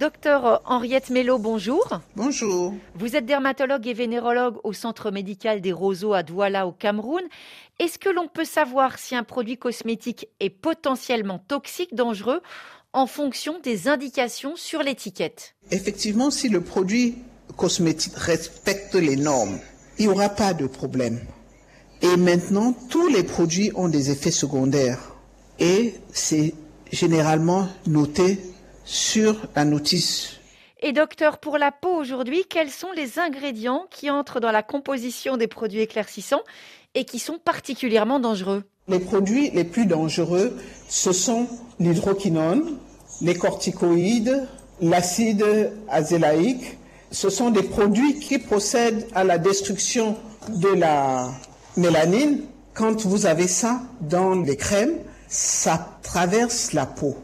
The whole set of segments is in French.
Docteur Henriette Mello, bonjour. Bonjour. Vous êtes dermatologue et vénérologue au centre médical des Roseaux à Douala au Cameroun. Est-ce que l'on peut savoir si un produit cosmétique est potentiellement toxique, dangereux, en fonction des indications sur l'étiquette? Effectivement, si le produit cosmétique respecte les normes, il n'y aura pas de problème. Et maintenant, tous les produits ont des effets secondaires. Et c'est généralement noté sur la notice. Et docteur, pour la peau aujourd'hui, quels sont les ingrédients qui entrent dans la composition des produits éclaircissants et qui sont particulièrement dangereux? Les produits les plus dangereux, ce sont l'hydroquinone, les corticoïdes, l'acide azélaïque. Ce sont des produits qui procèdent à la destruction de la mélanine. Quand vous avez ça dans les crèmes, ça traverse la peau,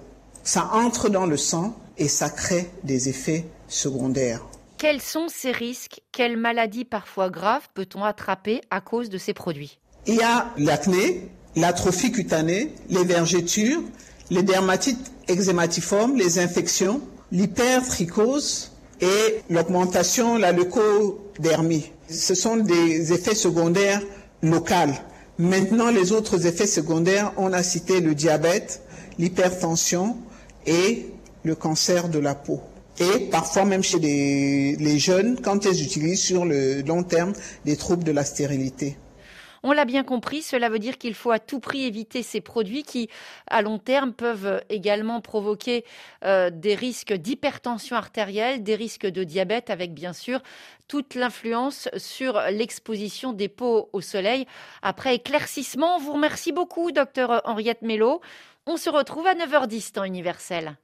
ça entre dans le sang et ça crée des effets secondaires. Quels sont ces risques? Quelles maladies parfois graves peut-on attraper à cause de ces produits? Il y a l'acné, l'atrophie cutanée, les vergetures, les dermatites eczématiformes, les infections, l'hypertrichose et l'augmentation, la leucodermie. Ce sont des effets secondaires locaux. Maintenant, les autres effets secondaires, on a cité le diabète, l'hypertension et le cancer de la peau. Et parfois même chez les, jeunes, quand ils utilisent sur le long terme des troubles de la stérilité. On l'a bien compris, cela veut dire qu'il faut à tout prix éviter ces produits qui, à long terme, peuvent également provoquer euh, des risques d'hypertension artérielle, des risques de diabète, avec bien sûr toute l'influence sur l'exposition des peaux au soleil. Après éclaircissement, on vous remercie beaucoup, docteur Henriette Mello. On se retrouve à 9h10 temps universel.